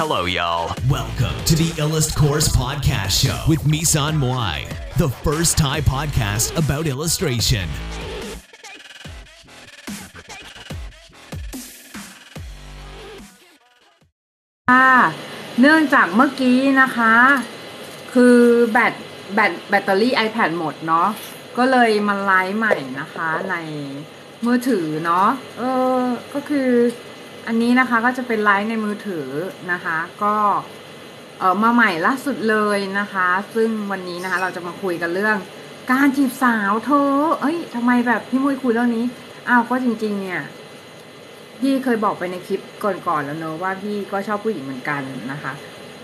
Hello, y'all. Welcome to the Illust Course Podcast Show with Misan Moai, the first Thai podcast about illustration. ค่ะเนื่องจากเมื่อกี้นะคะ คือแบตแบตแบตเตอรี่ iPad หมดเนาะก็เลยมาไลฟ์ใหม่นะคะในมือถือเนาะเออก็คือ อันนี้นะคะก็จะเป็นไลฟ์ในมือถือนะคะ ก็เออมาใหม่ล่าสุดเลยนะคะ ซึ่งวันนี้นะคะเราจะมาคุยกันเรื่อง การจีบสาวเธอเอ้ยทำไมแบบพี่มุ้ยคุยเรื่องนี้อ้าวก็จริง ๆ เนี่ยพี่เคยบอกไปในคลิปก่อนๆแล้วเนอะว่าพี่ก็ชอบผู้หญิงเหมือนกันนะคะ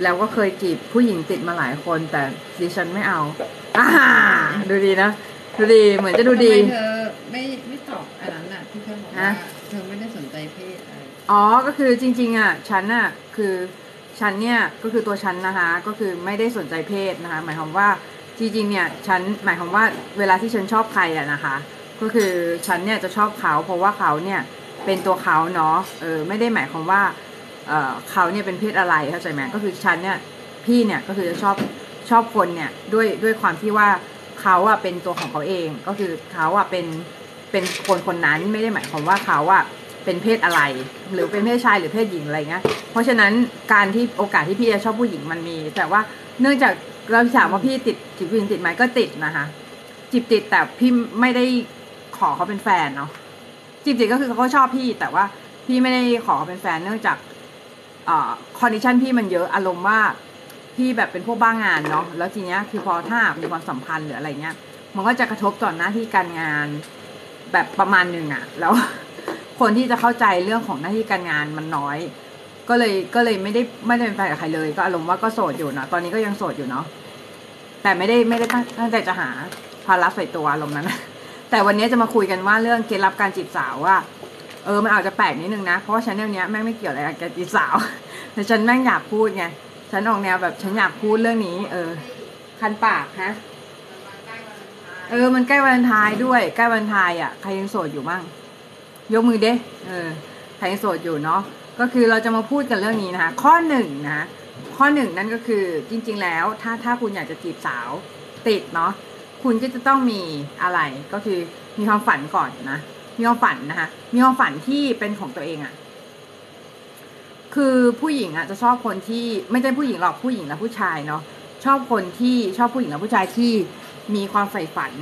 แล้วก็เคยจีบผู้หญิงติดมาหลายคนแต่ดิฉันไม่เอาอ่าดูดีนะ ดูดีเหมือนจะดูดี ทำไมเธอไม่ไม่ตอบอันนั้นน่ะที่เธอบอกว่าฮะ เธอไม่ได้สนใจเพศอะไรอ๋อ ก็คือจริง ๆ อะ ฉันอะ คือฉันเนี่ย ก็คือตัวฉันนะคะ ก็คือไม่ได้สนใจเพศนะคะ หมายความว่า จริง ๆ เนี่ย ฉัน หมายความว่า เวลาที่ฉันชอบใครอะนะคะ ก็คือฉันเนี่ยจะชอบเขา เพราะว่าเขาเนี่ย เป็นตัวเขาเนาะ เออ ไม่ได้หมายความว่า เออเขาเนี่ยเป็นเพศอะไร เข้าใจไหมก็คือฉันเนี่ย พี่เนี่ย ก็คือจะชอบ ชอบคนเนี่ย ด้วย ด้วยความที่ว่า เขาอะเป็นตัวของเขาเองก็คือเขาอะเป็นเป็นคนคนนั้นไม่ได้หมายความว่าเขาอะเป็นเพศอะไร หรือเป็นเพศชายหรือเพศหญิงอะไรเงี้ยเพราะฉะนั้นการที่โอกาสที่พี่จะชอบผู้หญิงมันมี แต่ว่าเนื่องจากเราถามว่าพี่ติดจีบผู้หญิงติดไหมก็ติดนะคะจีบติดแต่พี่ไม่ได้ขอเขาเป็นแฟนเนาะจีบติดก็คือเขาชอบพี่ แต่ว่าพี่ไม่ได้ขอเขาเป็นแฟนเนื่องจากเอ่อ condition พี่มันเยอะอารมณ์ว่า พี่แบบเป็นพวกบ้างานเนาะแล้วทีเนี้ยคือพอถ้ามีความสัมพันธ์หรืออะไรเงี้ย มันก็จะกระทบต่อหน้าที่การงานแบบประมาณหนึ่งอะแล้วคนที่จะเข้าใจเรื่องของหน้าที่การงานมันน้อย ก็เลยก็เลยไม่ได้ไม่ได้เป็นแฟนกับใครเลย ก็อารมณ์ว่าก็โสดอยู่เนาะตอนนี้ก็ยังโสดอยู่เนาะแต่ไม่ได้ไม่ได้ตั้งใจจะหาภาระใส่ตัวอารมณ์นั้นแต่วันนี้จะมาคุยกันว่าเรื่องเคล็ดลับการจีบสาวว่าเออมันอาจจะแปลกนิดนึงนะ เพราะว่าฉันแนวเนี้ยแม่งไม่เกี่ยวอะไรกับการจีบสาว แต่ฉันแม่งอยากพูดไง ฉันออกแนวแบบฉันอยากพูดเรื่องนี้ เออ คันปากฮะ เออ มันใกล้วันทายด้วย ใกล้วันทายอะ ใครยังโสดอยู่บ้าง ยกมือเด้ เออ ใครยังโสดอยู่เนาะ ก็คือเราจะมาพูดกันเรื่องนี้นะคะ ข้อหนึ่งนะ ข้อหนึ่งนั่นก็คือจริง ๆ แล้ว ถ้าถ้าคุณอยากจะจีบสาวติดเนาะ คุณก็จะต้องมีอะไร ก็คือมีความฝันก่อนนะ มีความฝันนะคะ มีความฝันที่เป็นของตัวเองอะ่ะ คือผู้หญิงอะจะชอบคนที่ไม่ใช่ผู้หญิงหรอกผู้หญิงและผู้ชายเนาะชอบคนที่ชอบผู้หญิงและผู้ชายที่มีความใฝ่ฝัน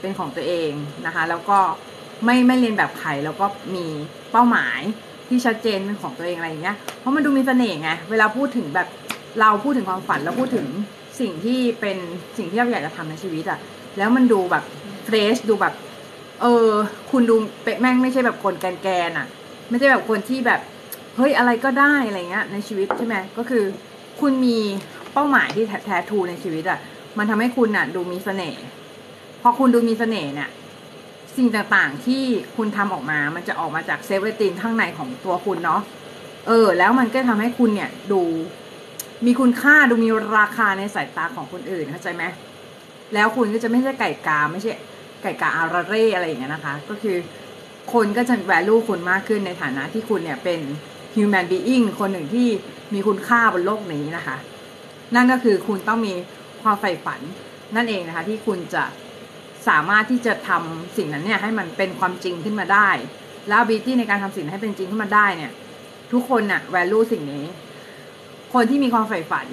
เป็นของตัวเองนะคะ แล้วก็ไม่ไม่เรียนแบบใครแล้วก็มีเป้าหมายที่ชัดเจนเป็นของตัวเองอะไรอย่างเงี้ยเพราะมันดูมีเสน่ห์ไงเวลาพูดถึงแบบเราพูดถึงความฝันแล้วพูดถึงสิ่งที่เป็นสิ่งที่เราอยากจะทำในชีวิตอะแล้วมันดูแบบ fresh ดูแบบ เออ คุณดูเป๊ะแม่งไม่ใช่แบบคนแกนๆอะไม่ใช่แบบคนที่แบบ เฮ้ยอะไรก็ได้อะไรเงี้ยในชีวิตใช่ไหมก็คือ คุณมีเป้าหมายที่แท้แท้ true ในชีวิตอะมันทำให้คุณน่ะดูมีเสน่ห์พอคุณดูมีเสน่ห์เนี่ยสิ่งต่างๆที่คุณทำออกมา มันจะออกมาจาก self-esteem ข้างในของตัวคุณเนาะเออ แล้วมันก็ทำให้คุณเนี่ยดูมีคุณค่าดูมีราคาในสายตาของคนอื่นเข้าใจไหมแล้วคุณก็จะไม่ใช่ไก่กาไม่ใช่ไก่กาอาราเร่อะไรอย่างเงี้ยนะคะ ก็คือคนก็จะ value คุณมากขึ้นในฐานะที่คุณเนี่ยเป็น human being คนหนึ่งที่มีคุณค่าบนโลกนี้นะคะ นั่นก็คือคุณต้องมีความใฝ่ฝันนั่นเองนะคะ ที่คุณจะสามารถที่จะทำสิ่งนั้นเนี่ยให้มันเป็นความจริงขึ้นมาได้ แล้ว ability ในการทำสิ่งให้เป็นจริงขึ้นมาได้เนี่ย ทุกคนน่ะ value สิ่งนี้ คนที่มีความใฝ่ฝัน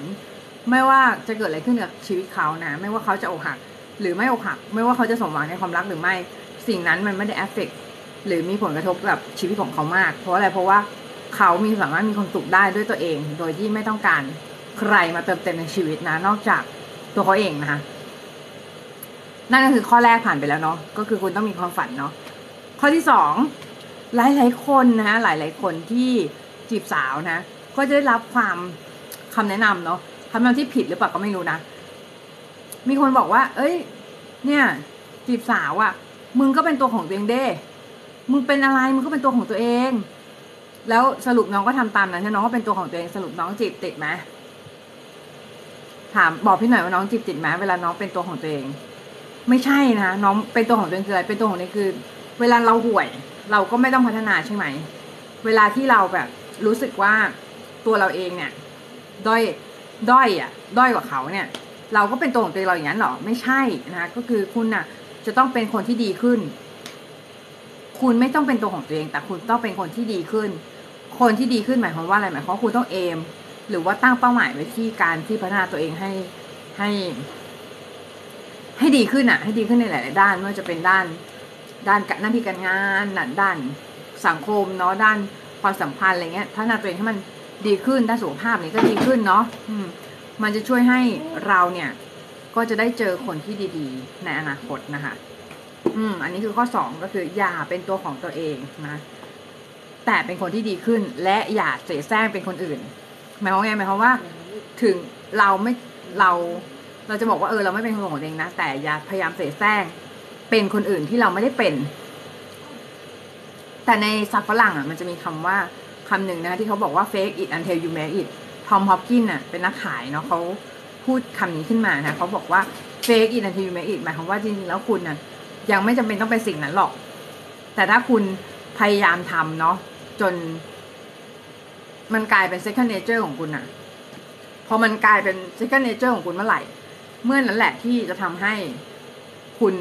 ไม่ว่าจะเกิดอะไรขึ้นกับชีวิตเขานะ ไม่ว่าเขาจะอกหัก หรือไม่อกหัก ไม่ว่าเขาจะสมหวังในความรักหรือไม่ สิ่งนั้นมันไม่ได้ affect หรือมีผลกระทบกับชีวิตของเขามาก เพราะอะไรเพราะว่า เขามีสามารถมีความสุขได้ด้วยตัวเอง โดยที่ไม่ต้องการใครมาเติมเต็มในชีวิตนะ นอกจากตัวเขาเองนะคะนั่นก็คือข้อแรกผ่านไปแล้วเนาะก็คือคุณต้องมีความฝันเนาะข้อที่สองหลายหลายคนนะหลายหลายคนที่จีบสาวนะ ก็จะได้รับความคำแนะนำเนาะคำแนะนำที่ผิดหรือเปล่าก็ไม่รู้นะ มีคนบอกว่า เอ้ย เนี่ย จีบสาวอะ่ะ มึงก็เป็นตัวของตัวเองเด้ มึงเป็นอะไร มึงก็เป็นตัวของตัวเอง แล้วสรุปน้องก็ทำตามนั้นใช่ไหมน้องก็เป็นตัวของตัวเองสรุปน้องจีบติดไหมถามบอกพี่หน่อยว่าน้องจีบติดไหมเวลาน้องเป็นตัวของตัวเอง ไม่ใช่นะน้องเป็นตัวของตัวเองคืออะไรเป็นตัวของตัวเองคือ เวลาเราห่วย เราก็ไม่ต้องพัฒนาใช่ไหม เวลาที่เราแบบรู้สึกว่าตัวเราเองเนี่ย ด้อยด้อยอะ ด้อยกว่าเขาเนี่ย เราก็เป็นตัวของตัวเองเราอย่างนั้นหรอไม่ใช่นะคะก็คือคุณน่ะ จะต้องเป็นคนที่ดีขึ้น คุณไม่ต้องเป็นตัวของตัวเอง แต่คุณต้องเป็นคนที่ดีขึ้น คนที่ดีขึ้นหมายความว่าอะไรหมายความว่าคุณต้องเอม หรือว่าตั้งเป้าหมายไว้ที่การที่พัฒนาตัวเองให้ให้ ให้ดีขึ้นอะ ให้ดีขึ้นในหลาย ๆ ด้านไม่ว่าจะเป็นด้าน ด้านหน้าที่การงานด้านสังคมเนาะด้านความสัมพันธ์อะไรเงี้ยพัฒนาตัวเองให้มันดีขึ้นด้านสุขภาพนี่ก็ดีขึ้นเนาะอืม มันจะช่วยให้เราเนี่ย ก็จะได้เจอคนที่ดี ๆ ในอนาคตนะคะ อืม อันนี้คือข้อสองก็คืออย่าเป็นตัวของตัวเองนะ แต่เป็นคนที่ดีขึ้น และอย่าเสแสร้งเป็นคนอื่น หมายความไงหมายความว่า ถึงเราไม่เราเราจะบอกว่าเออเราไม่เป็นคนของตัวเองนะแต่อย่าพยายามเสแสร้งเป็นคนอื่นที่เราไม่ได้เป็น แต่ในศัพท์ฝรั่งอะมันจะมีคำว่าคำหนึ่งนะคะที่เขาบอกว่า fake it until you make it ทอมฮอปกินน่ะเป็นนักขายเนาะเขาพูดคำนี้ขึ้นมานะเขาบอกว่า fake it until you make it หมายความว่าจริงๆแล้วคุณน่ะยังไม่จำเป็นต้องเป็นสิ่งนั้นหรอก แต่ถ้าคุณพยายามทำเนาะ จน มันกลายเป็น second nature ของคุณนะพอมันกลายเป็น second nature ของคุณเมื่อไหร่ เมื่อนั้นแหละที่จะทำให้คุณ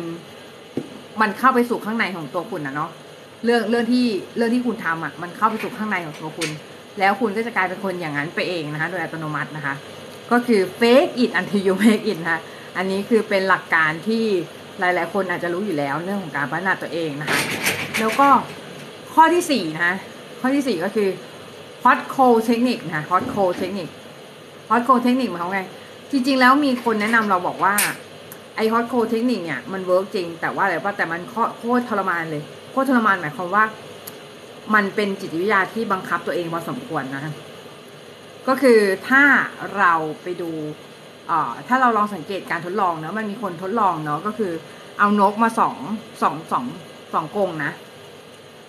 มันเข้าไปสู่ข้างในของตัวคุณนะเนาะเรื่องเรื่องที่เรื่องที่คุณทำอะ มันเข้าไปสู่ข้างในของตัวคุณ แล้วคุณก็จะกลายเป็นคนอย่างนั้นไปเองนะคะ โดยอัตโนมัตินะคะ ก็คือ fake it until you make it นะคะอันนี้คือเป็นหลักการที่หลาย ๆ คนอาจจะรู้อยู่แล้วเรื่องของการพัฒนาตัวเองนะคะ แล้วก็ข้อที่สี่นะคะ ข้อที่สี่ก็คือ hot cold technique นะคะ hot cold technique hot cold technique หมายความไง จริง ๆ แล้วมีคนแนะนำเราบอกว่าไอ้ hot cold technique เนี่ยมัน work จริง แต่ว่าอะไรว่าแต่มันโคตรทรมานเลยโคตรทรมานหมายความว่า มันเป็นจิตวิทยาที่บังคับตัวเองพอสมควรนะก็คือถ้าเราไปดูถ้าเราลองสังเกตการทดลองเนาะมันมีคนทดลองเนาะก็คือ เอานกมาสองสองสองสองกงนะ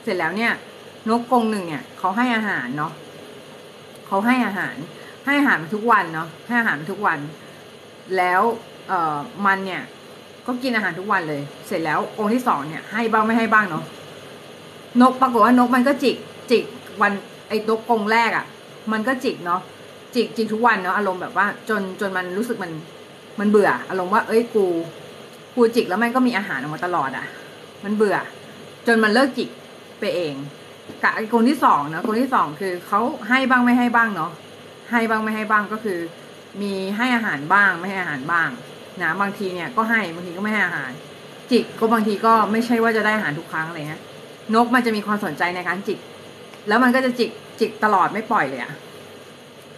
เสร็จแล้วเนี่ย นกกรงหนึ่งเนี่ยเขาให้อาหารเนาะเขาให้อาหาร ให้อาหารมาทุกวันเนาะให้อาหารมาทุกวัน แล้วเอ่อมันเนี่ย ก็กินอาหารทุกวันเลย เสร็จแล้วองค์ที่สองเนี่ย ให้บ้างไม่ให้บ้างเนาะนกปรากฏว่านกมันก็จิกจิกวันไอ้นกกรงแรกอะ่ะ มันก็จิกเนาะจิกจิกทุกวันเนาะอารมณ์แบบว่าจนจนมันรู้สึกมันมันเบื่อ อารมณ์ว่า เอ้ยกูกูจิกแล้วมันก็มีอาหารออกมาตลอดอะ่ะ มันเบื่อ จนมันเลิกจิกไปเอง กับไอคนที่สองเนาะคนที่สองคือเขาให้บ้างไม่ให้บ้างเนาะให้บ้างไม่ให้บ้างก็คือ มีให้อาหารบ้างไม่ให้อาหารบ้างนะบางทีเนี่ยก็ให้บางทีก็ไม่ให้อาหาร จิกก็บางทีก็ไม่ใช่ว่าจะได้อาหารทุกครั้งอะไรเงี้ยนกมันจะมีความสนใจในการจิก แล้วมันก็จะจิกจิกตลอดไม่ปล่อยเลยอะ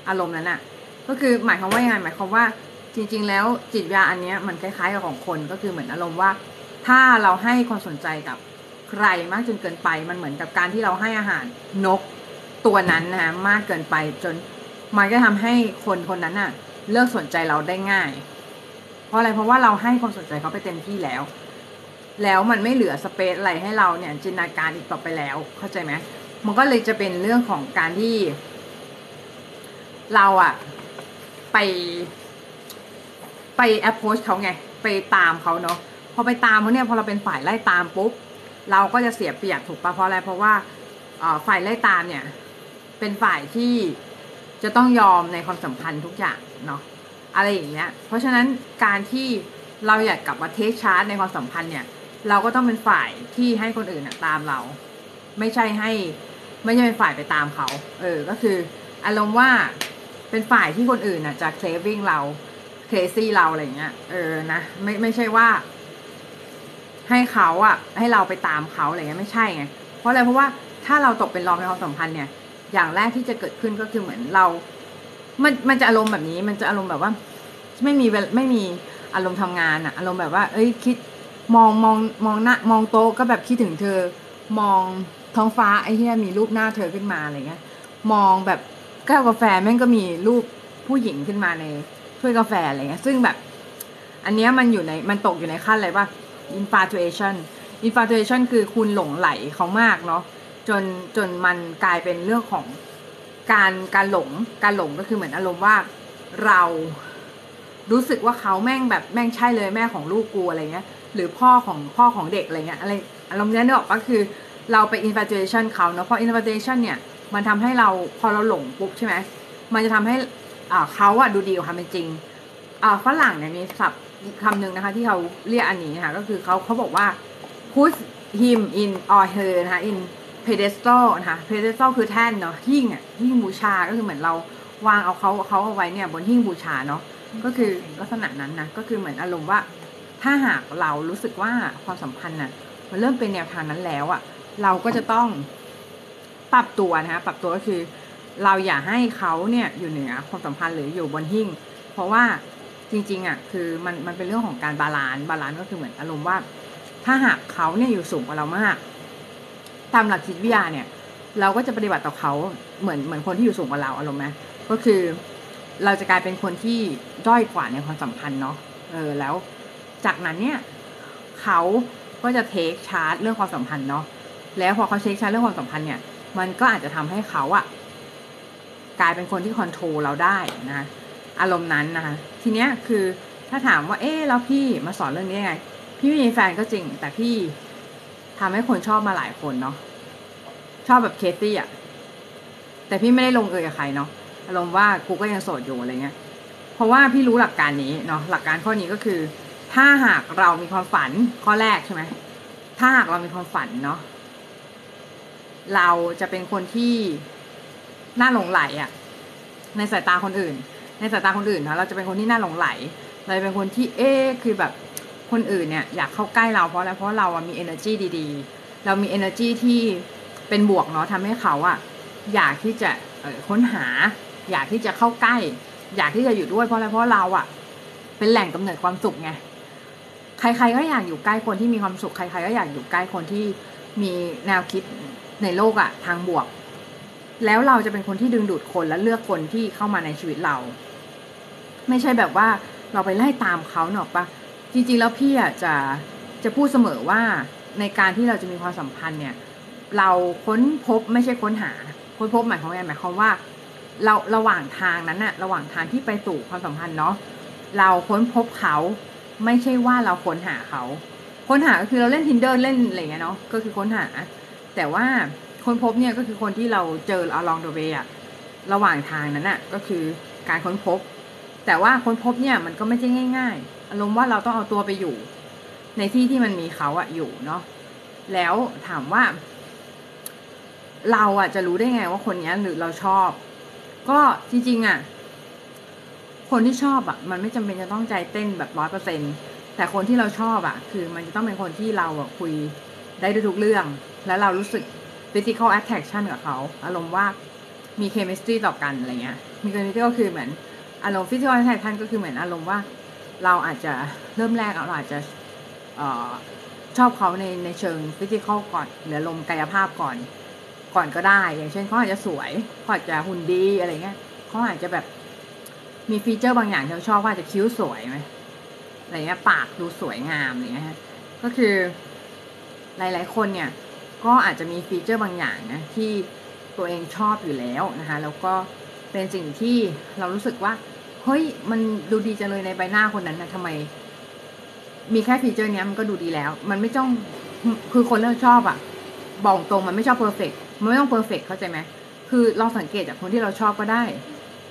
อารมณ์นั้นอะก็คือหมายความว่ายังไงหมายความว่าจริง ๆ แล้วจิตวิทยาอันเนี้ยมันคล้ายๆกับของคนก็คือเหมือนอารมณ์ว่า ถ้าเราให้ความสนใจกับ ใครมากจนเกินไป มันเหมือนกับการที่เราให้อาหารนกตัวนั้นนะมากเกินไปจนมันก็ทำให้คนคนนั้นอะเลิกสนใจเราได้ง่าย เพราะอะไรเพราะว่าเราให้ความสนใจเขาไปเต็มที่แล้ว แล้วมันไม่เหลือสเปซอะไรให้เราเนี่ยจินตนาการอีกต่อไปแล้ว เข้าใจไหมมันก็เลยจะเป็นเรื่องของการที่ เราอะไป ไป approach เขาไง ไปตามเขาเนาะพอไปตามเขาเนี่ยพอเราเป็นฝ่ายไล่ตามปุ๊บ เราก็จะเสียเปรียบถูกปะเพราะอะไรเพราะว่าฝ่ายไล่ตามเนี่ย เป็นฝ่ายที่จะต้องยอมในความสัมพันธ์ทุกอย่างเนาะอะไรอย่างเงี้ย เพราะฉะนั้นการที่เราอยากกลับมาเทคชาร์จในความสัมพันธ์เนี่ย เราก็ต้องเป็นฝ่ายที่ให้คนอื่นตามเรา ไม่ใช่ให้ไม่ใช่เป็นฝ่ายไปตามเขา เออ ก็คืออารมณ์ว่าเป็นฝ่ายที่คนอื่นน่ะจะเคลวิ่งเราเคลซี่เราอะไรเงี้ย เออ นะ ไม่ ไม่ใช่ว่า ให้เขาอะให้เราไปตามเขาอะไรเงี้ยไม่ใช่ไงเพราะอะไรเพราะว่าถ้าเราตกเป็นรองในความสัมพันธ์เนี่ย อย่างแรกที่จะเกิดขึ้นก็คือเหมือนเรา มันมันจะอารมณ์แบบนี้ มันจะอารมณ์แบบว่า ไม่มีไม่มีอารมณ์ทำงานอะอารมณ์แบบว่า เอ้ยคิดมองมองมองหน้ามองโต๊ะก็แบบคิดถึงเธอ มองท้องฟ้าไอ้ที่มีรูปหน้าเธอขึ้นมาอะไรเงี้ย มองแบบแก้วกาแฟแม่งก็มีรูปผู้หญิงขึ้นมาในถ้วยกาแฟอะไรเงี้ย ซึ่งแบบ อันเนี้ยมันอยู่ในมันตกอยู่ในขั้นอะไรป่ะ infatuation infatuation คือคุณหลงไหลเขามากเนาะจนจนมันกลายเป็นเรื่องของการการหลงการหลงก็คือเหมือนอารมณ์ว่าเรารู้สึกว่าเขาแม่งแบบแม่งใช่เลยแม่ของลูกกูอะไรเงี้ย หรือพ่อของพ่อของเด็กอะไรเงี้ยอะไรอารมณ์นี้นึกออกก็คือเราไป infatuation เขาเนาะพอ infatuation เนี่ยมันทำให้เราพอเราหลงปุ๊บใช่ไหมมันจะทำให้อ่าเขาอะดูดีกว่าความเป็นจริงอ่าฝรั่งเนี่ยมีศัพท์ คำหนึ่งนะคะ ที่เขาเรียกอันนี้นะคะก็คือเขาเขาบอกว่า put him in or her นะคะ in pedestal นะคะ pedestal คือแท่นเนาะหิ้งอะหิ้งบูชาก็คือเหมือนเราวางเอาเขาเขาเอาไว้เนี่ยบนหิ้งบูชาเนาะก็คือลักษณะนั้นนะก็คือเหมือนอารมณ์ว่า ถ้าหากเรารู้สึกว่าความสัมพันธ์น่ะมันเริ่มเป็นแนวทางนั้นแล้วอะ่ะ เราก็จะต้องปรับตัวนะคะปรับตัวก็คือ เราอย่าให้เขาเนี่ยอยู่เหนือความสัมพันธ์หรืออยู่บนหิ้งเพราะว่า จริงๆอะคือมันมันเป็นเรื่องของการ balance balance ก็คือเหมือนอารมณ์ว่า ถ้าหากเขาเนี่ยอยู่สูงกว่าเรามาก ตามหลักจิตวิทยาเนี่ย เราก็จะปฏิบัติต่อเขาเหมือนเหมือนคนที่อยู่สูงกว่าเราอารมณ์ไหมก็คือเราจะกลายเป็นคนที่ด้อยกว่าในความสัมพันธ์เนาะเออแล้วจากนั้นเนี่ยเขาก็จะ take charge เรื่องความสัมพันธ์เนาะแล้วพอเขา take charge เรื่องความสัมพันธ์เนี่ย มันก็อาจจะทำให้เขาอะกลายเป็นคนที่ control เราได้นะ อารมณ์นั้นนะคะทีเนี้ยคือถ้าถามว่าเอ๊ะแล้วพี่มาสอนเรื่องนี้ยังไง พี่ไม่มีแฟนก็จริง แต่พี่ทำให้คนชอบมาหลายคนเนาะชอบแบบ crazy อะแต่พี่ไม่ได้ลงเอยกับใครเนาะอารมณ์ว่ากูก็ยังโสดอยู่อะไรเงี้ย เพราะว่าพี่รู้หลักการนี้เนาะหลักการข้อนี้ก็คือ ถ้าหากเรามีความฝันข้อแรกใช่ไหมถ้าหากเรามีความฝันเนาะเราจะเป็นคนที่น่าหลงไหลอะ่ะ ในสายตาคนอื่น ในสายตาคนอื่นนะเราจะเป็นคนที่น่าหลงไหลเราจะเป็นคนที่เอ๊คือแบบคนอื่นเนี่ยอยากเข้าใกล้เราเพราะอะไรเพราะเราอะมี energy ดีๆ เรามี energy ที่เป็นบวกเนาะทำให้เขาอะอยากที่จะค้นหา อยากที่จะเข้าใกล้ อยากที่จะอยู่ด้วยเพราะอะไรเพราะเราอะเป็นแหล่งกำเนิดความสุขไงใครๆก็อยากอยู่ใกล้คนที่มีความสุขใครๆก็อยากอยู่ใกล้คนที่มีแนวคิดในโลกอะทางบวก แล้วเราจะเป็นคนที่ดึงดูดคนและเลือกคนที่เข้ามาในชีวิตเรา ไม่ใช่แบบว่าเราไปไล่ตามเขาเนอะปะจริง ๆ แล้วพี่อะจะจะพูดเสมอว่าในการที่เราจะมีความสัมพันธ์เนี่ย เราค้นพบไม่ใช่ค้นหา ค้นพบหมายความว่าไงหมายความว่าเราระหว่างทางนั้นอะระหว่างทางที่ไปสู่ความสัมพันธ์เนาะเราค้นพบเขาไม่ใช่ว่าเราค้นหาเขาค้นหาก็คือเราเล่น tinder เล่นอะไรเงี้ยเนาะก็คือค้นหา แต่ว่าค้นพบเนี่ยก็คือคนที่เราเจอ along the way อะระหว่างทางนั้นอะก็คือการค้นพบ แต่ว่าค้นพบเนี่ยมันก็ไม่ใช่ง่าย ๆ อารมณ์ว่าเราต้องเอาตัวไปอยู่ ในที่ที่มันมีเขาอะอยู่เนาะแล้วถามว่า เราอะจะรู้ได้ไงว่าคนนี้หรือเราชอบ ก็จริงๆอะคนที่ชอบอะมันไม่จำเป็นจะต้องใจเต้นแบบร้อยเปอร์เซ็นแต่คนที่เราชอบอะคือมันจะต้องเป็นคนที่เราอะคุยได้ด้วยทุกเรื่อง แล้วเรารู้สึก physical attraction กับเขา อารมณ์ว่ามี chemistry ต่อกันอะไรเงี้ยมี chemistry ก็คือเหมือน อารมณ์ physical attraction ก็คือเหมือนอารมณ์ว่าเราอาจจะเริ่มแรกเราอาจจะออชอบเขาในในเชิง physical ก่อนหรืออารมณ์กายภาพก่อนก่อนก็ได้ อย่างเช่นเขาอาจจะสวยเขาอาจจะหุ่นดีอะไรเงี้ยเขาอาจจะแบบมีฟีเจอร์บางอย่างที่เราชอบเขาจะคิ้วสวยไหมอะไรเงี้ยปากดูสวยงามอะไรเงี้ยฮะก็คือหลาย ๆ คนเนี่ยก็อาจจะมีฟีเจอร์บางอย่างนะที่ตัวเองชอบอยู่แล้วนะคะแล้วก็เป็นสิ่งที่เรารู้สึกว่า เฮ้ยมันดูดีจังเลยในใบหน้าคนนั้นนะทำไม มีแค่ feature เนี้ยมันก็ดูดีแล้ว มันไม่ต้องคือคนเราชอบอะบอกตรงมันไม่ชอบ perfect มันไม่ต้อง perfect เข้าใจไหมคือเราสังเกตจากคนที่เราชอบก็ได้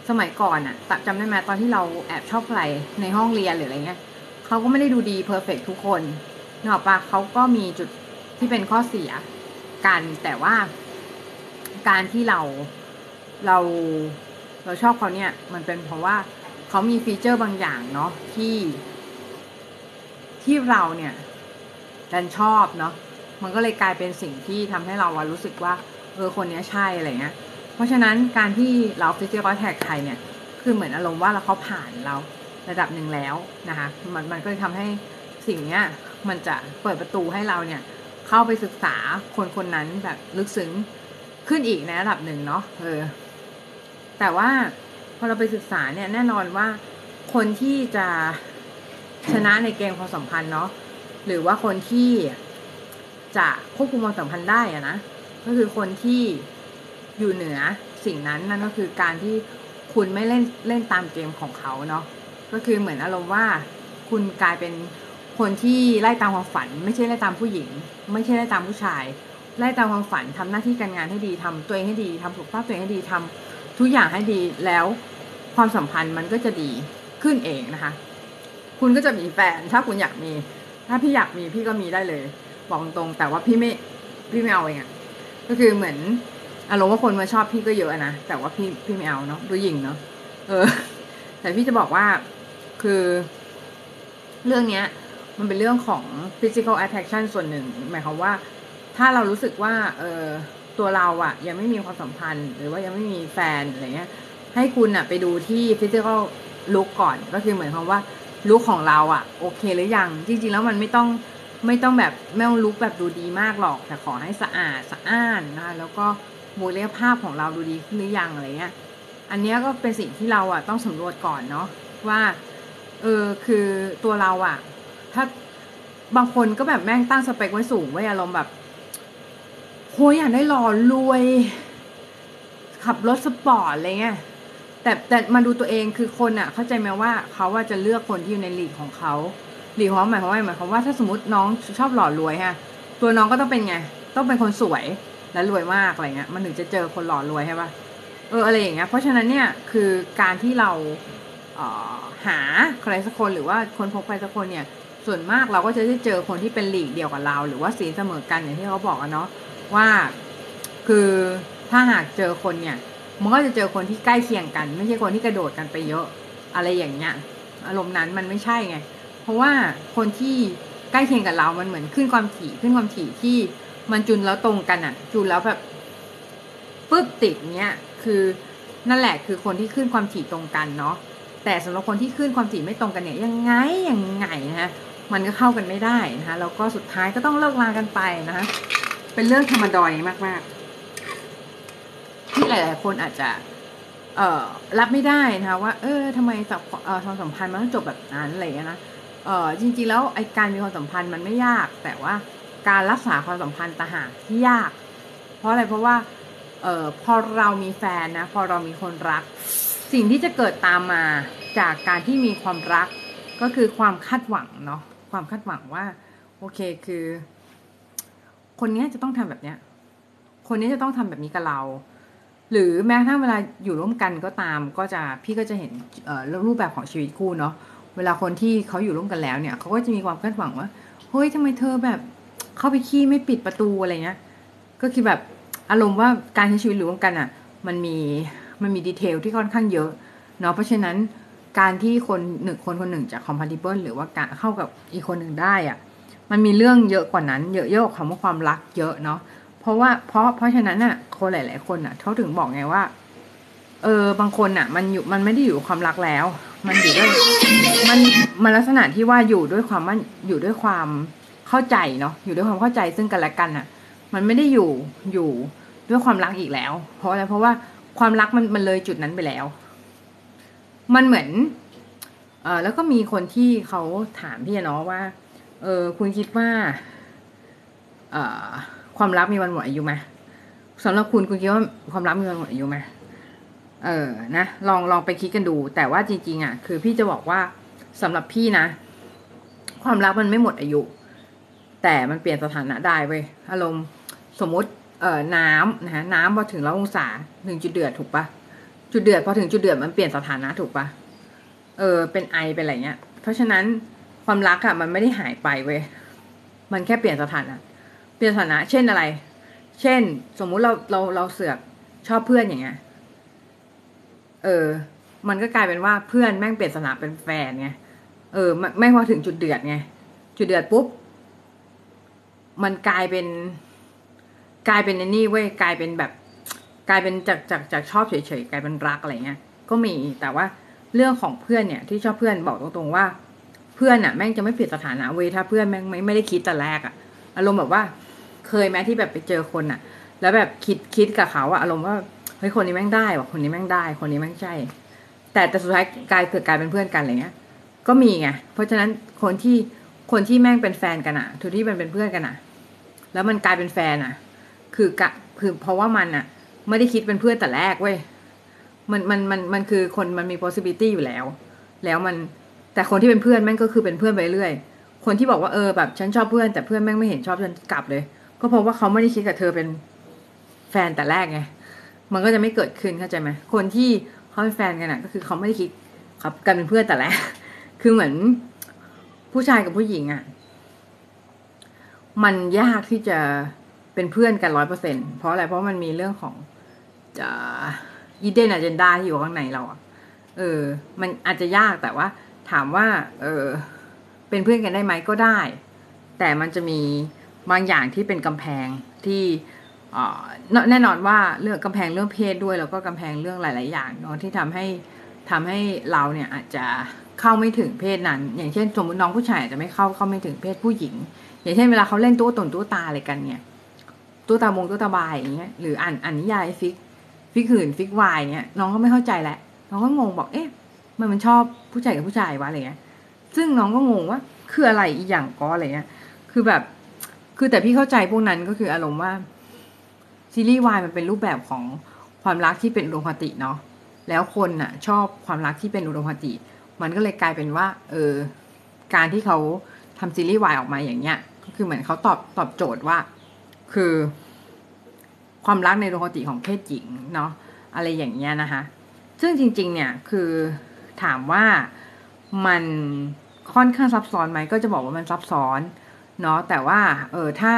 สมัยก่อนอะจำได้ไหมตอนที่เราแอบชอบใครในห้องเรียนหรืออะไรเงี้ยเขาก็ไม่ได้ดูดี perfect ทุกคนนึกออกปะเขาก็มีจุดที่เป็นข้อเสียกันแต่ว่าการที่เราเราเราชอบเขาเนี่ย มันเป็นเพราะว่า เขามี feature บางอย่างเนาะที่ ที่เราเนี่ยดันชอบเนาะมันก็เลยกลายเป็นสิ่งที่ทำให้เรารู้สึกว่าเออคนนี้ใช่อะไรเงี้ย เพราะฉะนั้นการที่เรา physical attract ใครเนี่ย คือเหมือนอารมณ์ว่าเราเขาผ่านเราระดับหนึ่งแล้วนะคะ มันมันก็เลยทำให้สิ่งเนี้ยมันจะเปิดประตูให้เราเนี่ย เข้าไปศึกษาคนคนนั้นแบบลึกซึ้งขึ้นอีกในระดับหนึ่งเนาะเออแต่ว่า พอเราไปศึกษาเนี่ยแน่นอนว่าคนที่จะชนะในเกมความสัมพันธ์เนาะหรือว่าคนที่จะควบคุมความสัมพันธ์ได้อะนะก็คือคนที่อยู่เหนือสิ่งนั้นนั่นก็คือการที่คุณไม่เล่นเล่นตามเกมของเขาเนาะก็คือเหมือนอารมณ์ว่าคุณกลายเป็นคนที่ไล่ตามความฝัน ไม่ใช่ไล่ตามผู้หญิง ไม่ใช่ไล่ตามผู้ชาย ไล่ตามความฝันทำหน้าที่การงานให้ดีทำตัวเองให้ดีทำสุขภาพตัวเองให้ดีทำ ทุกอย่างให้ดีแล้วความสัมพันธ์มันก็จะดีขึ้นเองนะคะ คุณก็จะมีแฟนถ้าคุณอยากมี ถ้าพี่อยากมีพี่ก็มีได้เลยบอกตรงๆแต่ว่าพี่ไม่พี่ไม่เอาเองอะก็คือเหมือนอารมณ์ว่าคนมาชอบพี่ก็เยอะนะแต่ว่าพี่พี่ไม่เอาเนาะดูหญิงเนาะเออ แต่พี่จะบอกว่าคือ เรื่องเนี้ย มันเป็นเรื่องของ physical attraction ส่วนหนึ่ง หมายความว่า ถ้าเรารู้สึกว่า เออ ตัวเราอะยังไม่มีความสัมพันธ์ หรือว่ายังไม่มีแฟนอะไรเงี้ย ให้คุณอะไปดูที่ physical look ก่อน ก็คือเหมือนความว่าลุคของเราอะโอเคหรือยัง จริง ๆ แล้วมันไม่ต้องไม่ต้องแบบไม่ต้องลุคแบบดูดีมากหรอก แต่ขอให้สะอาดสะอ้านนะคะแล้วก็บุคลิกภาพของเราดูดีขึ้นหรือยังอะไรเงี้ย อันเนี้ยก็เป็นสิ่งที่เราอะต้องสำรวจก่อนเนาะว่าเออคือตัวเราอะถ้าบางคนก็แบบแม่งตั้งสเปคไว้สูงไว้อารมณ์แบบ โหอยากได้หล่อรวย ขับรถสปอร์ตอะไรเงี้ยแต่แต่มาดูตัวเองคือคนอะเข้าใจไหมว่าเขาว่าจะเลือกคนที่อยู่ในหลีกของเขาหลีกของหมายความว่าหมายความว่าถ้าสมมติน้องชอบหล่อรวยฮะตัวน้องก็ต้องเป็นไง ต้องเป็นคนสวยและรวยมากอะไรเงี้ยมันถึงจะเจอคนหล่อรวยใช่ปะเอออะไรอย่างเงี้ยเพราะฉะนั้นเนี่ยคือการที่เราเออหาใครสักคนหรือว่าคนพบใครสักคนเนี่ย ส่วนมากเราก็จะได้เจอคนที่เป็นหลีกเดียวกับเรา หรือว่าสีเสมอกันอย่างที่เขาบอกอะเนาะ ว่าคือถ้าหากเจอคนเนี่ย มันก็จะเจอคนที่ใกล้เคียงกัน ไม่ใช่คนที่กระโดดกันไปเยอะอะไรอย่างเงี้ยอารมณ์นั้นมันไม่ใช่ไง เพราะว่าคนที่ใกล้เคียงกับเรา มันเหมือนขึ้นความถี่ขึ้นความถี่ที่มันจุนแล้วตรงกันอะจุนแล้วแบบปึ๊บติดเนี้ยคือนั่นแหละคือคนที่ขึ้นความถี่ตรงกันเนาะแต่สำหรับคนที่ขึ้นความถี่ไม่ตรงกันเนี่ยยังไงยังไงนะฮะมันก็เข้ากันไม่ได้นะคะแล้วก็สุดท้ายก็ต้องเลิกลากันไปนะคะ เป็นเรื่องธรรมดอยมาก ๆ ที่หลาย ๆ คนอาจจะ เอ่อ รับไม่ได้นะคะว่า เออทำไมสัมเอ่อความสัมพันธ์มันต้องจบแบบนั้นอะไรอย่างเงี้ยนะเออจริง ๆ แล้วไอการมีความสัมพันธ์มันไม่ยาก แต่ว่าการรักษาความสัมพันธ์ต่างหากที่ยาก เพราะอะไรเพราะว่า เอ่อพอเรามีแฟนนะ พอเรามีคนรัก สิ่งที่จะเกิดตามมาจากการที่มีความรักก็คือความคาดหวังเนาะความคาดหวังว่า โอเคคือ คนนี้จะต้องทำแบบเนี้ย คนนี้จะต้องทำแบบนี้กับเรา หรือแม้กระทั่งเวลาอยู่ร่วมกันก็ตาม ก็จะพี่ก็จะเห็นรูปแบบของชีวิตคู่เนาะเวลาคนที่เขาอยู่ร่วมกันแล้วเนี่ยเขาก็จะมีความคาดหวังว่าเฮ้ยทำไมเธอแบบเข้าไปขี้ไม่ปิดประตูอะไรเงี้ยก็คือแบบอารมณ์ว่าการใช้ชีวิตร่วมกันอะ มันมีมันมีดีเทลที่ค่อนข้างเยอะเนาะเพราะฉะนั้นการที่คนหนึ่งคนคนหนึ่งจะ compatible หรือว่าการเข้ากับอีกคนหนึ่งได้อะ มันมีเรื่องเยอะกว่านั้น เยอะเยอะกคำว่าความรักเยอะเนาะเพราะว่าเพราะเพราะฉะนั้นน่ะคนหลาย ๆ คนน่ะเขาถึงบอกไงว่า เออบางคนน่ะ มันอยู่มันไม่ได้อยู่ความรักแล้ว มันอยู่ด้วยมันมันลักษณะที่ว่าอยู่ด้วยความมันอยู่ด้วยความเข้าใจเนาะอยู่ด้วยความเข้าใจซึ่งกันและกันน่ะ มันไม่ได้อยู่อยู่ด้วยความรักอีกแล้ว เพราะอะไรเพราะว่าความรักมันมันเลยจุดนั้นไปแล้ว มันเหมือนเออแล้วก็มีคนที่เขาถามพี่เนาะว่า เออคุณคิดว่าเอ่อความรักมีวันหมดอายุไหมสำหรับคุณคุณคิดว่าความรักมีวันหมดอายุไหมเออนะลองลองไปคิดกันดู แต่ว่าจริง ๆอะคือพี่จะบอกว่าสำหรับพี่นะ ความรักมันไม่หมดอายุ แต่มันเปลี่ยนสถานะได้เว้ยอารมณ์สมมติเอ่อน้ำนะฮะน้ำพอถึงร้อยองศาถึงจุดเดือดถูกปะจุดเดือดพอถึงจุดเดือดมันเปลี่ยนสถานะถูกปะเออเป็นไอเป็นอะไรเงี้ย เพราะฉะนั้น ความรักอะมันไม่ได้หายไปเว้ยมันแค่เปลี่ยนสถานะ เปลี่ยนสถานะ เช่นอะไร เช่น สมมุติเราเราเราเสือกชอบเพื่อนอย่างเงี้ย เออ มันก็กลายเป็นว่าเพื่อนแม่งเปลี่ยนสถานะเป็นแฟนไง เออไม่ไม่พอถึงจุดเดือดไง จุดเดือดปุ๊บ มันกลายเป็น กลายเป็นไอ้นี่เว้ย กลายเป็นแบบ กลายเป็นจากจากจากชอบเฉยๆกลายเป็นรักอะไรเงี้ย ก็มี แต่ว่าเรื่องของเพื่อนเนี่ย ที่ชอบเพื่อนบอกตรงๆว่า เพื่อนอะแม่งจะไม่เปลี่ยนสถานะเว้ยถ้าเพื่อนแม่งไม่ไม่ได้คิดแต่แรกอะอารมณ์แบบว่า เคยไหมที่แบบไปเจอคนอะแล้วแบบคิดคิดกับเขาอะอารมณ์ว่าเฮ้ยคนนี้แม่งได้ว่ะคนนี้แม่งได้ คนนี้แม่งใช่ แต่แต่สุดท้ายกลายเกิดกลายเป็นเพื่อนกันอะไรเงี้ย ก็มีไงเพราะฉะนั้นคนที่คนที่แม่งเป็นแฟนกันอะทุกที่มันเป็นเพื่อนกันอะแล้วมันกลายเป็นแฟนอะคือกะคือเพราะว่ามันอะไม่ได้คิดเป็นเพื่อนแต่แรกเว้ยมันมันมันมันคือคนมันมี possibility อยู่แล้ว แล้วมัน แต่คนที่เป็นเพื่อนแม่งก็คือเป็นเพื่อนไปเรื่อย คนที่บอกว่าเออแบบฉันชอบเพื่อน แต่เพื่อนแม่งไม่เห็นชอบฉันกลับเลย ก็เพราะว่าเขาไม่ได้คิดกับเธอเป็นแฟนแต่แรกไง มันก็จะไม่เกิดขึ้นเข้าใจไหมคนที่เขาเป็นแฟนกันอะ ก็คือเขาไม่ได้คิดครับกันเป็นเพื่อนแต่แรก คือเหมือนผู้ชายกับผู้หญิงอะ มันยากที่จะเป็นเพื่อนกันร้อยเปอร์เซ็นเพราะอะไร เพราะมันมีเรื่องของจะอีเดนอเจนดาที่อยู่ข้างในเราอะเออ มันอาจจะยากแต่ว่า ถามว่าเออเป็นเพื่อนกันได้ไหมก็ได้ แต่มันจะมีบางอย่างที่เป็นกำแพงที่แน่นอนว่าเรื่องกำแพงเรื่องเพศด้วย แล้วก็กำแพงเรื่องหลาย ๆ อย่างเนาะที่ทำให้ทำให้เราเนี่ยอาจจะเข้าไม่ถึงเพศนั้น อย่างเช่นสมมติน้องผู้ชายอาจจะไม่เข้าเข้าไม่ถึงเพศผู้หญิง อย่างเช่นเวลาเขาเล่นตู้ตนตู้ตาอะไรกันเนี่ยตู้ตามงตู้ตาบายอย่างเงี้ยหรืออ่านอ่านนิยาย fic fic หื่น fic วายเนี่ยน้องก็ไม่เข้าใจแหละน้องก็งงบอกเอ๊ะ มันมันชอบผู้ชายกับผู้ชายวะอะไรเงี้ย ซึ่งน้องก็งงว่าคืออะไรอีกอย่างก็อะไรเงี้ย คือแบบ คือแต่พี่เข้าใจพวกนั้นก็คืออารมณ์ว่าซีรีส์วายมันเป็นรูปแบบของความรักที่เป็นอุดมคติเนาะ แล้วคนน่ะ ชอบความรักที่เป็นอุดมคติ มันก็เลยกลายเป็นว่า เออ การที่เขาทำซีรีส์วายออกมาอย่างเงี้ย ก็คือเหมือนเขาตอบตอบโจทย์ว่า คือ ความรักในอุดมคติของเพศหญิงเนาะ อะไรอย่างเงี้ยนะคะ ซึ่งจริง ๆ เนี่ย คือ ถามว่ามันค่อนข้างซับซ้อนไหมก็จะบอกว่ามันซับซ้อนเนาะแต่ว่าเออถ้า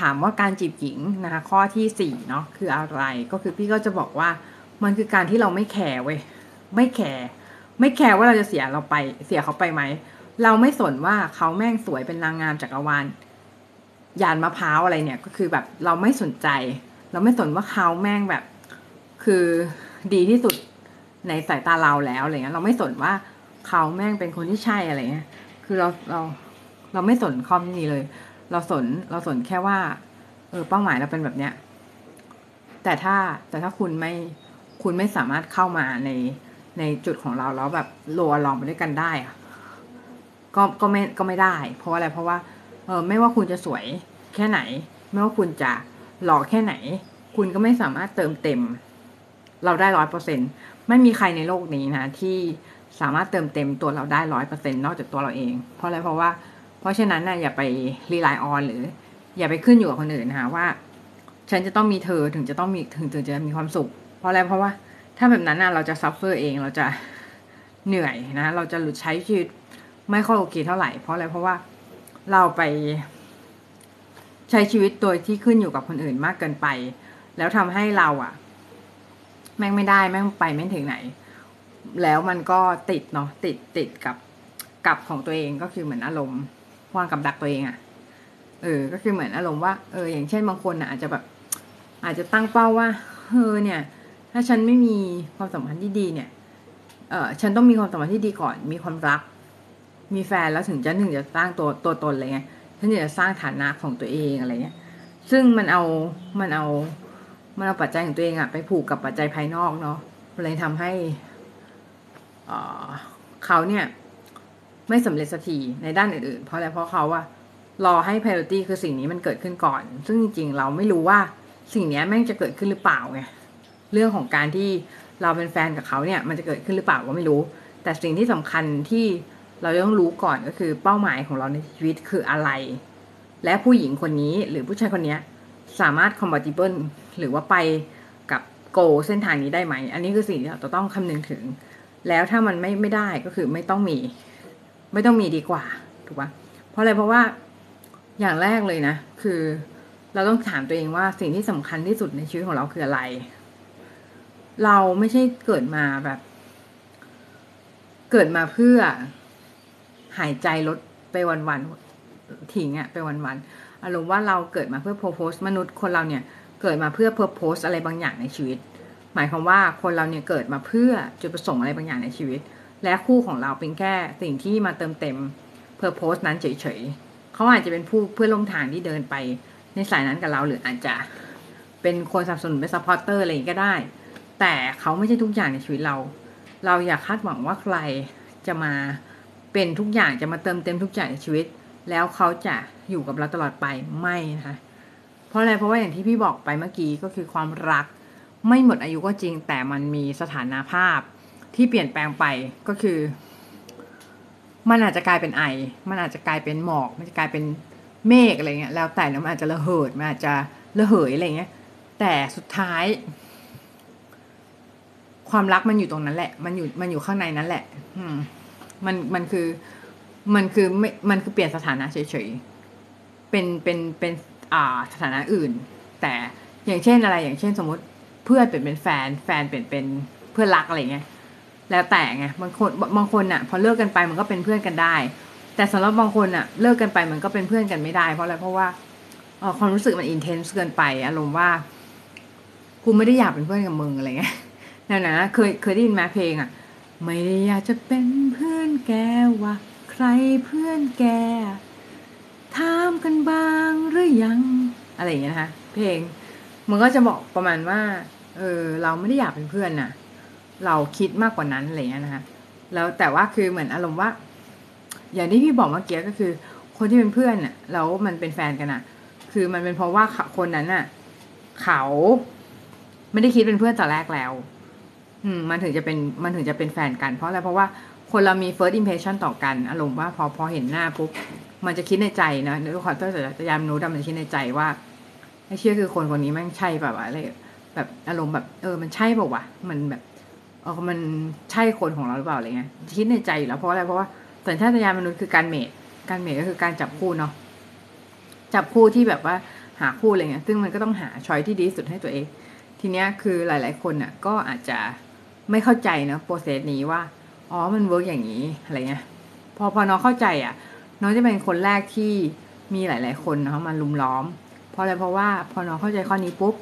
ถามว่าการจีบหญิงนะคะข้อที่สี่เนาะคืออะไรก็คือพี่ก็จะบอกว่ามันคือการที่เราไม่แคร์เว้ยไม่แคร์ไม่แคร์ว่าเราจะเสียเราไปเสียเขาไปไหม เราไม่สนว่าเขาแม่งสวยเป็นนางงามจักรวาลยานมะพร้าวอะไรเนี่ย ก็คือแบบเราไม่สนใจ เราไม่สนว่าเขาแม่งแบบ คือดีที่สุด ในสายตาเราแล้วอะไรเงี้ยเราไม่สนว่าเขาแม่งเป็นคนที่ใช่อะไรเงี้ย คือเราเราเราไม่สนข้อนี้เลย เราสนเราสนแค่ว่า เออเป้าหมายเราเป็นแบบเนี้ย แต่ถ้าแต่ถ้าคุณไม่คุณไม่สามารถเข้ามาในในจุดของเราแล้วแบบโลลองไปด้วยกันได้อะก็ก็ไม่ก็ไม่ได้ เพราะอะไรเพราะว่า เออไม่ว่าคุณจะสวยแค่ไหน ไม่ว่าคุณจะหล่อแค่ไหน คุณก็ไม่สามารถเติมเต็ม เราได้ร้อยเปอร์เซ็น ไม่มีใครในโลกนี้นะที่สามารถเติมเต็มตัวเราได้ร้อยเปอร์เซ็นนอกจากตัวเราเอง เพราะอะไรเพราะว่า เพราะฉะนั้นนะ่ะอย่าไป rely on หรือ อย่าไปขึ้นอยู่กับคนอื่นนะคะว่า ฉันจะต้องมีเธอถึงจะต้องมีถึงจะมีความสุข เพราะอะไรเพราะว่าถ้าแบบนั้นนะเราจะ suffer เองเราจะเหนื่อยนะ เราจะหลุดใช้ชีวิตไม่ค่อยโอเคเท่าไหร่ เพราะอะไรเพราะว่าเราไป ใช้ชีวิตโดยที่ขึ้นอยู่กับคนอื่นมากเกินไป แล้วทำให้เราอะ่ะ แม่งไม่ได้แม่งไปไม่ถึงไหน แล้วมันก็ติดเนาะติดติดกับกับของตัวเองก็คือเหมือนอารมณ์วางกับดักตัวเองอะเออ ก็คือเหมือนอารมณ์ว่าเอออย่างเช่นบางคนอะอาจจะแบบ อาจจะตั้งเป้าว่าเออเนี่ย ถ้าฉันไม่มีความสัมพันธ์ที่ดีเนี่ยเออฉันต้องมีความสัมพันธ์ที่ดีก่อน มีความรัก มีแฟนแล้วถึงจะถึงจะสร้างตัวตัวตนอะไรเงี้ยฉันจะสร้างฐานะของตัวเองอะไรเงี้ย ซึ่งมันเอามันเอา มันเอาปัจจัยของตัวเองอะไปผูกกับปัจจัยภายนอกเนาะเลยทำให้เขาเนี่ย ไม่สำเร็จสักทีในด้านอื่นๆ เพราะอะไรเพราะเขาว่ารอให้ priority คือสิ่งนี้มันเกิดขึ้นก่อน ซึ่งจริงๆ เราไม่รู้ว่าสิ่งนี้แม่งจะเกิดขึ้นหรือเปล่าไงเรื่องของการที่เราเป็นแฟนกับเขาเนี่ย มันจะเกิดขึ้นหรือเปล่าก็ไม่รู้ แต่สิ่งที่สำคัญที่เราต้องรู้ก่อนก็คือเป้าหมายของเราในชีวิตคืออะไร และผู้หญิงคนนี้หรือผู้ชายคนนี้สามารถ compatible หรือว่าไปกับโกเส้นทางนี้ได้ไหม อันนี้คือสิ่งที่เราต้องคำนึงถึง แล้วถ้ามันไม่ไม่ได้ก็คือไม่ต้องมี ไม่ต้องมีดีกว่าถูกปะเพราะอะไรเพราะว่าอย่างแรกเลยนะ คือเราต้องถามตัวเองว่าสิ่งที่สำคัญที่สุดในชีวิตของเราคืออะไร เราไม่ใช่เกิดมาแบบ เกิดมาเพื่อหายใจลดไปวันๆทิ้งอะไปวันๆอารมณ์ว่าเราเกิดมาเพื่อโพโพสมนุษย์คนเราเนี่ย เกิดมาเพื่อเพอร์โพสอะไรบางอย่างในชีวิต หมายความว่าคนเราเนี่ยเกิดมาเพื่อจุดประสงค์อะไรบางอย่างในชีวิต และคู่ของเราเป็นแค่สิ่งที่มาเติมเต็ม purpose นั้นเฉยๆเขาอาจจะเป็นผู้เพื่อนร่วมทางที่เดินไปในสายนั้นกับเราหรืออาจจะเป็นคนสนับสนุนเป็น supporter อะไรก็ได้ แต่เขาไม่ใช่ทุกอย่างในชีวิตเรา เราอย่าคาดหวังว่าใครจะมาเป็นทุกอย่างจะมาเติมเต็มทุกอย่างในชีวิต แล้วเขาจะอยู่กับเราตลอดไปไม่นะคะ เพราะอะไรเพราะว่าอย่างที่พี่บอกไปเมื่อกี้ก็คือความรัก ไม่หมดอายุก็จริง แต่มันมีสถานภาพที่เปลี่ยนแปลงไปก็คือ มันอาจจะกลายเป็นไอ มันอาจจะกลายเป็นหมอก มันจะกลายเป็นเมฆอะไรเงี้ย แล้วแต่แล้วมันอาจจะระเหิด มันอาจจะระเหยอะไรเงี้ย แต่สุดท้าย ความรักมันอยู่ตรงนั้นแหละ มันอยู่มันอยู่ข้างในนั้นแหละ อืม มันมันคือ มันคือไม่ มันคือเปลี่ยนสถานะเฉยๆ เป็นเป็นเป็น สถานะอื่น แต่อย่างเช่นอะไรอย่างเช่นสมมติเพื่อนเปลี่ยนเป็นแฟน แฟนเปลี่ยนเป็นเพื่อนรักอะไรเงี้ยแล้วแต่ไงบางคนบางคนอะพอเลิกกันไปมันก็เป็นเพื่อนกันได้ แต่สำหรับบางคนอะเลิกกันไปมันก็เป็นเพื่อนกันไม่ได้ เพราะอะไรเพราะว่าความรู้สึกมันอินเทนส์เกินไปอารมณ์ว่ากูไม่ได้อยากเป็นเพื่อนกับมึงอะไรเงี้ยนั่นนะเคยเคยได้ยินไหมเพลงอะไม่ได้อยากจะเป็นเพื่อนแกว่าใครเพื่อนแก ถามกันบ้างหรือยัง อะไรอย่างเงี้ยนะคะเพลงมันก็จะบอกประมาณว่าเออเราไม่ได้อยากเป็นเพื่อนน่ะเราคิดมากกว่านั้นอะไรเงี้ยนะคะแล้วแต่ว่าคือเหมือนอารมณ์ว่า อย่างที่พี่บอกเมื่อกี้ก็คือ คนที่เป็นเพื่อนน่ะแล้วมันเป็นแฟนกันน่ะ คือมันเป็นเพราะว่าคนนั้นน่ะ เขาไม่ได้คิดเป็นเพื่อนแต่แรกแล้ว อืม มันถึงจะเป็นมันถึงจะเป็นแฟนกัน เพราะอะไรเพราะว่า คนเรามี first impression ต่อกัน อารมณ์ว่าพอพอเห็นหน้าปุ๊บมันจะคิดในใจนะด้วยความที่จะยามนู้ดมันจะคิดในใจว่าไอ้เชื่อคือคนคนนี้แม่งใช่แบบว่าอะไรแบบอารมณ์แบบเออมันใช่ป่าวะมันแบบเออมันใช่คนของเราหรือเปล่าอะไรเงี้ยคิดในใจอยู่แล้วเพราะอะไรเพราะว่าสัญชาตญาณมนุษย์คือการเมทการเมทก็คือการจับคู่เนาะจับคู่ที่แบบว่าหาคู่อะไรเงี้ยซึ่งมันก็ต้องหาช้อยที่ดีสุดให้ตัวเอง ทีเนี้ยคือหลาย ๆ คนน่ะก็อาจจะไม่เข้าใจนะ process นี้ว่า อ๋อมัน work อย่างนี้อะไรเงี้ยพอพอน้องเข้าใจอะ น้องจะเป็นคนแรกที่มีหลาย ๆ คนเนาะมารุมล้อม เพราะอะไรเพราะว่าพอน้องเข้าใจข้อนี้ปุ๊บ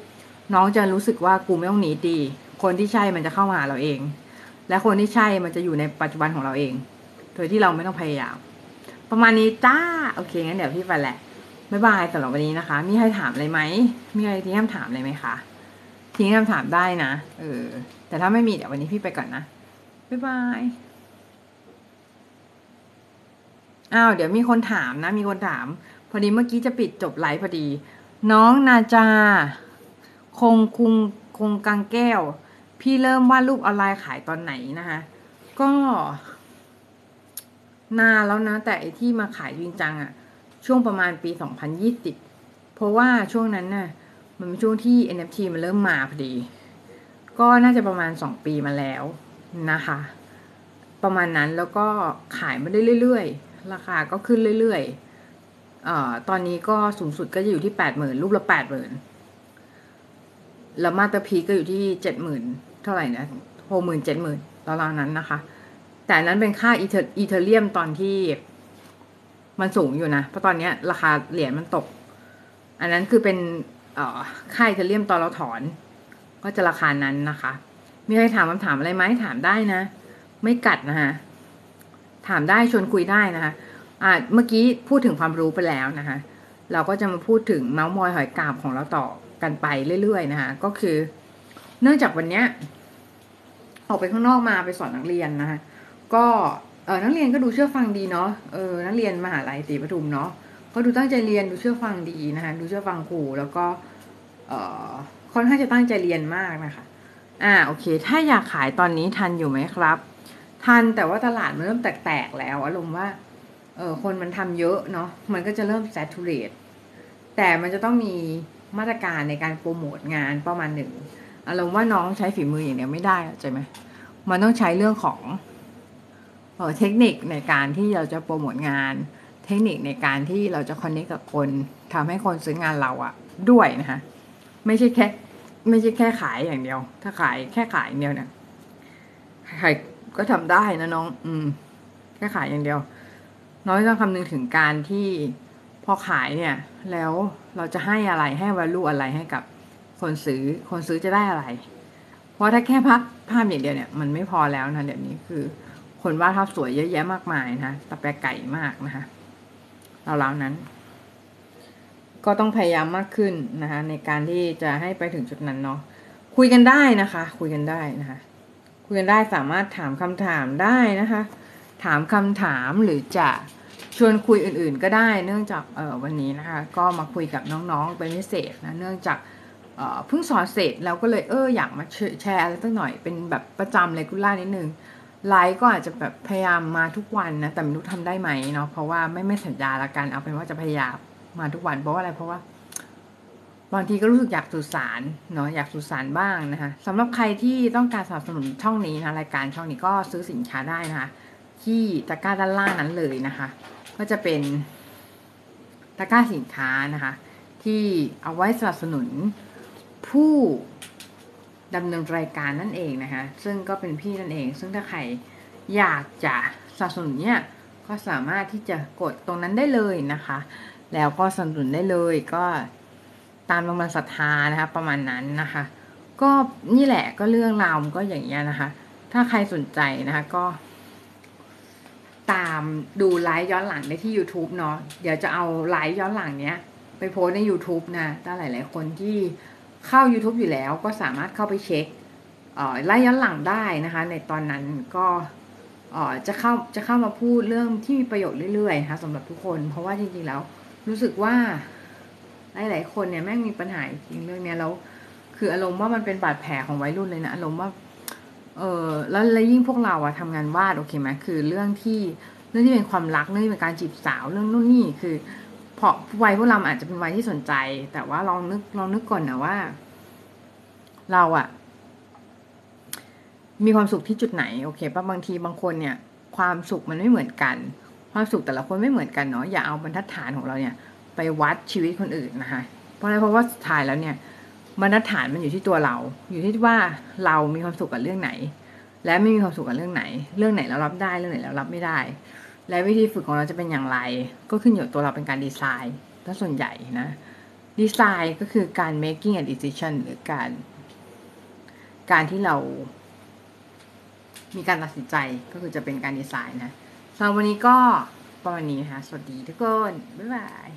น้องจะรู้สึกว่ากูไม่ต้องหนีดี คนที่ใช่มันจะเข้ามาหาเราเอง และคนที่ใช่มันจะอยู่ในปัจจุบันของเราเอง โดยที่เราไม่ต้องพยายาม ประมาณนี้จ้า โอเค งั้นเดี๋ยวพี่ไปแหละ บ๊ายบายสำหรับวันนี้นะคะ มีใครถามอะไรไหม มีอะไรที่คำถามอะไรไหมคะ ทิ้งคำถามได้นะ เออ แต่ถ้าไม่มีเดี๋ยววันนี้พี่ไปก่อนนะ บ๊ายบาย อ้าว เดี๋ยวมีคนถามนะ มีคนถาม พอดีเมื่อกี้จะปิดจบไลฟ์พอดี น้องนาจา คงคุงคงกังแก้ว พี่เริ่มวาดรูปออนไลน์ขายตอนไหนนะคะ ก็ นานแล้วนะ แต่ไอที่มาขายจริงจังอะช่วงประมาณปีสองพันยี่สิบเพราะว่าช่วงนั้นน่ะ มันเป็นช่วงที่ NFT มันเริ่มมาพอดี ก็น่าจะประมาณสองปีมาแล้ว นะคะ ประมาณนั้นแล้วก็ขายมาได้เรื่อยๆ ราคาก็ขึ้นเรื่อยๆเออตอนนี้ก็สูงสุดก็จะอยู่ที่แปดหมื่นรูปละแปดหมื่นแล้วมาตรพีก็อยู่ที่เจ็ดหมื่นเท่าไหร่นะหกหมื่นเจ็ดหมื่นตารางนั้นนะคะ แต่นั้นเป็นค่าอีเทอีเทเรียมตอนที่มันสูงอยู่นะเพราะตอนนี้ราคาเหรียญมันตก อันนั้นคือเป็นค่าอีเทเรียมตอนเราถอน ก็จะราคานั้นนะคะ มีใครถามคำถามอะไรไหมถามได้นะ ไม่กัดนะคะถามได้ชวนคุยได้นะคะอ่าเมื่อกี้พูดถึงความรู้ไปแล้วนะคะ เราก็จะมาพูดถึงเมาส์มอยหอยกาบของเราต่อกันไปเรื่อยๆนะคะก็คือ เนื่องจากวันเนี้ยออกไปข้างนอกมาไปสอนนักเรียนนะคะก็เออนักเรียนก็ดูเชื่อฟังดีเนาะเออนักเรียนมหาลัยศรีปทุมเนาะก็ดูตั้งใจเรียนดูเชื่อฟังดีนะคะดูเชื่อฟังครูแล้วก็เออค่อนข้างจะตั้งใจเรียนมากนะคะ อ่าโอเค ถ้าอยากขายตอนนี้ทันอยู่ไหมครับ ทันแต่ว่าตลาดมันเริ่มแตกๆแล้วอารมณ์ว่าเออคนมันทำเยอะเนาะมันก็จะเริ่ม saturate แต่มันจะต้องมีมาตรการในการโปรโมทงานประมาณหนึ่งอารมณ์ว่าน้องใช้ฝีมืออย่างเดียวไม่ได้เข้าใจไหมมันต้องใช้เรื่องของเออเทคนิคในการที่เราจะโปรโมทงาน เทคนิคในการที่เราจะคอนเนคกับคนทำให้คนซื้องานเราอะด้วยนะคะไม่ใช่แค่ ไม่ใช่แค่ขายอย่างเดียว ถ้าขายแค่ขายอย่างเดียวเนี่ยใครก็ทำได้นะน้อง อืม แค่ขายอย่างเดียว น้อยต้องคำนึงถึงการที่พอขายเนี่ย แล้วเราจะให้อะไรให้ value อะไรให้กับคนซื้อ คนซื้อจะได้อะไร เพราะถ้าแค่ภาพภาพอย่างเดียวเนี่ย มันไม่พอแล้วนะเดี๋ยวนี้คือ คนวาดภาพสวยเยอะแยะมากมายนะตะแปรไก่มากนะคะเราๆนั้น ก็ต้องพยายามมากขึ้นนะคะในการที่จะให้ไปถึงจุดนั้นเนาะคุยกันได้นะคะ คุยกันได้นะคะ คุยกันได้สามารถถามคำถามได้นะคะ ถามคำถามหรือจะชวนคุยอื่นๆ ก็ได้เนื่องจากเออวันนี้นะคะ ก็มาคุยกับน้องๆเป็นพิเศษนะเนื่องจากเเพิ่งสอนเสร็จแล้วก็เลยเอออยากมาแชร์อะไรสักหน่อยเป็นแบบประจำเลยกุล่านิดนึงไลฟ์ก็อาจจะแบบพยายามมาทุกวันนะแต่ไม่รู้ทำได้ไหมเนาะเพราะว่าไม่ไม่สัญญาละกันเอาเป็นว่าจะพยายาม มาทุกวันเพราะว่าอะไรเพราะว่า บางทีก็รู้สึกอยากสื่อสารเนาะอยากสื่อสารบ้างนะคะสำหรับใครที่ต้องการสนับสนุนช่องนี้นะรายการช่องนี้ก็ซื้อสินค้าได้นะคะที่ตะกร้าด้านล่างนั้นเลยนะคะ ก็จะเป็นตะกร้าสินค้านะคะ ที่เอาไว้สนับสนุนผู้ดำเนินรายการนั่นเองนะคะ ซึ่งก็เป็นพี่นั่นเอง ซึ่งถ้าใครอยากจะสนับสนุนเนี่ยก็สามารถที่จะกดตรงนั้นได้เลยนะคะ แล้วก็สนับสนุนได้เลยก็ตามกำลังศรัทธานะคะ ประมาณนั้นนะคะ ก็นี่แหละก็เรื่องราวก็อย่างเงี้ยนะคะ ถ้าใครสนใจนะคะก็ ตามดูไลฟ์ย้อนหลังได้ที่ YouTube เนาะเดี๋ยวจะเอาไลฟ์ย้อนหลังเนี้ย ไปโพสใน YouTube นะถ้าหลาย ๆ คนที่เข้า YouTube อยู่แล้วก็สามารถเข้าไปเช็คไล่ย้อนหลังได้นะคะ ในตอนนั้นก็จะเข้าจะเข้ามาพูดเรื่องที่มีประโยชน์เรื่อยๆนะคะสำหรับทุกคน เพราะว่าจริงๆแล้ว รู้สึกว่าหลายๆคนเนี่ยแม่งมีปัญหาจริงเรื่องเนี้ยแล้วคืออารมณ์ว่ามันเป็นบาดแผลของวัยรุ่นเลยนะอารมณ์ว่าเออแล้วแล้วยิ่งพวกเราอะทำงานวาดโอเคไหมคือเรื่องที่เรื่องที่เป็นความรักเรื่องที่เป็นการจีบสาวเรื่องนู่นนี่คือพอวัยพวกเราอาจจะเป็นวัยที่สนใจ แต่ว่าลองนึกลองนึกก่อนนะว่า เราอะมีความสุขที่จุดไหนโอเคป่ะบางทีบางคนเนี่ย ความสุขมันไม่เหมือนกัน ความสุขแต่ละคนไม่เหมือนกันเนาะอย่าเอาบรรทัดฐานของเราเนี่ย ไปวัดชีวิตคนอื่นนะคะ เพราะอะไรเพราะว่าสุดท้ายแล้วเนี่ยบรรทัดฐานมันอยู่ที่ตัวเรา อยู่ที่ว่าเรามีความสุขกับเรื่องไหน และไม่มีความสุขกับเรื่องไหน เรื่องไหนเรารับได้เรื่องไหนเรารับไม่ได้ และวิธีฝึกของเราจะเป็นอย่างไร ก็ขึ้นอยู่ตัวเราเป็นการดีไซน์ถ้าส่วนใหญ่นะดีไซน์ก็คือการ making a decision หรือการ การที่เรามีการตัดสินใจก็คือจะเป็นการดีไซน์นะ สำหรับวันนี้ก็ประมาณนี้นะคะ สวัสดีทุกคน บ๊ายบาย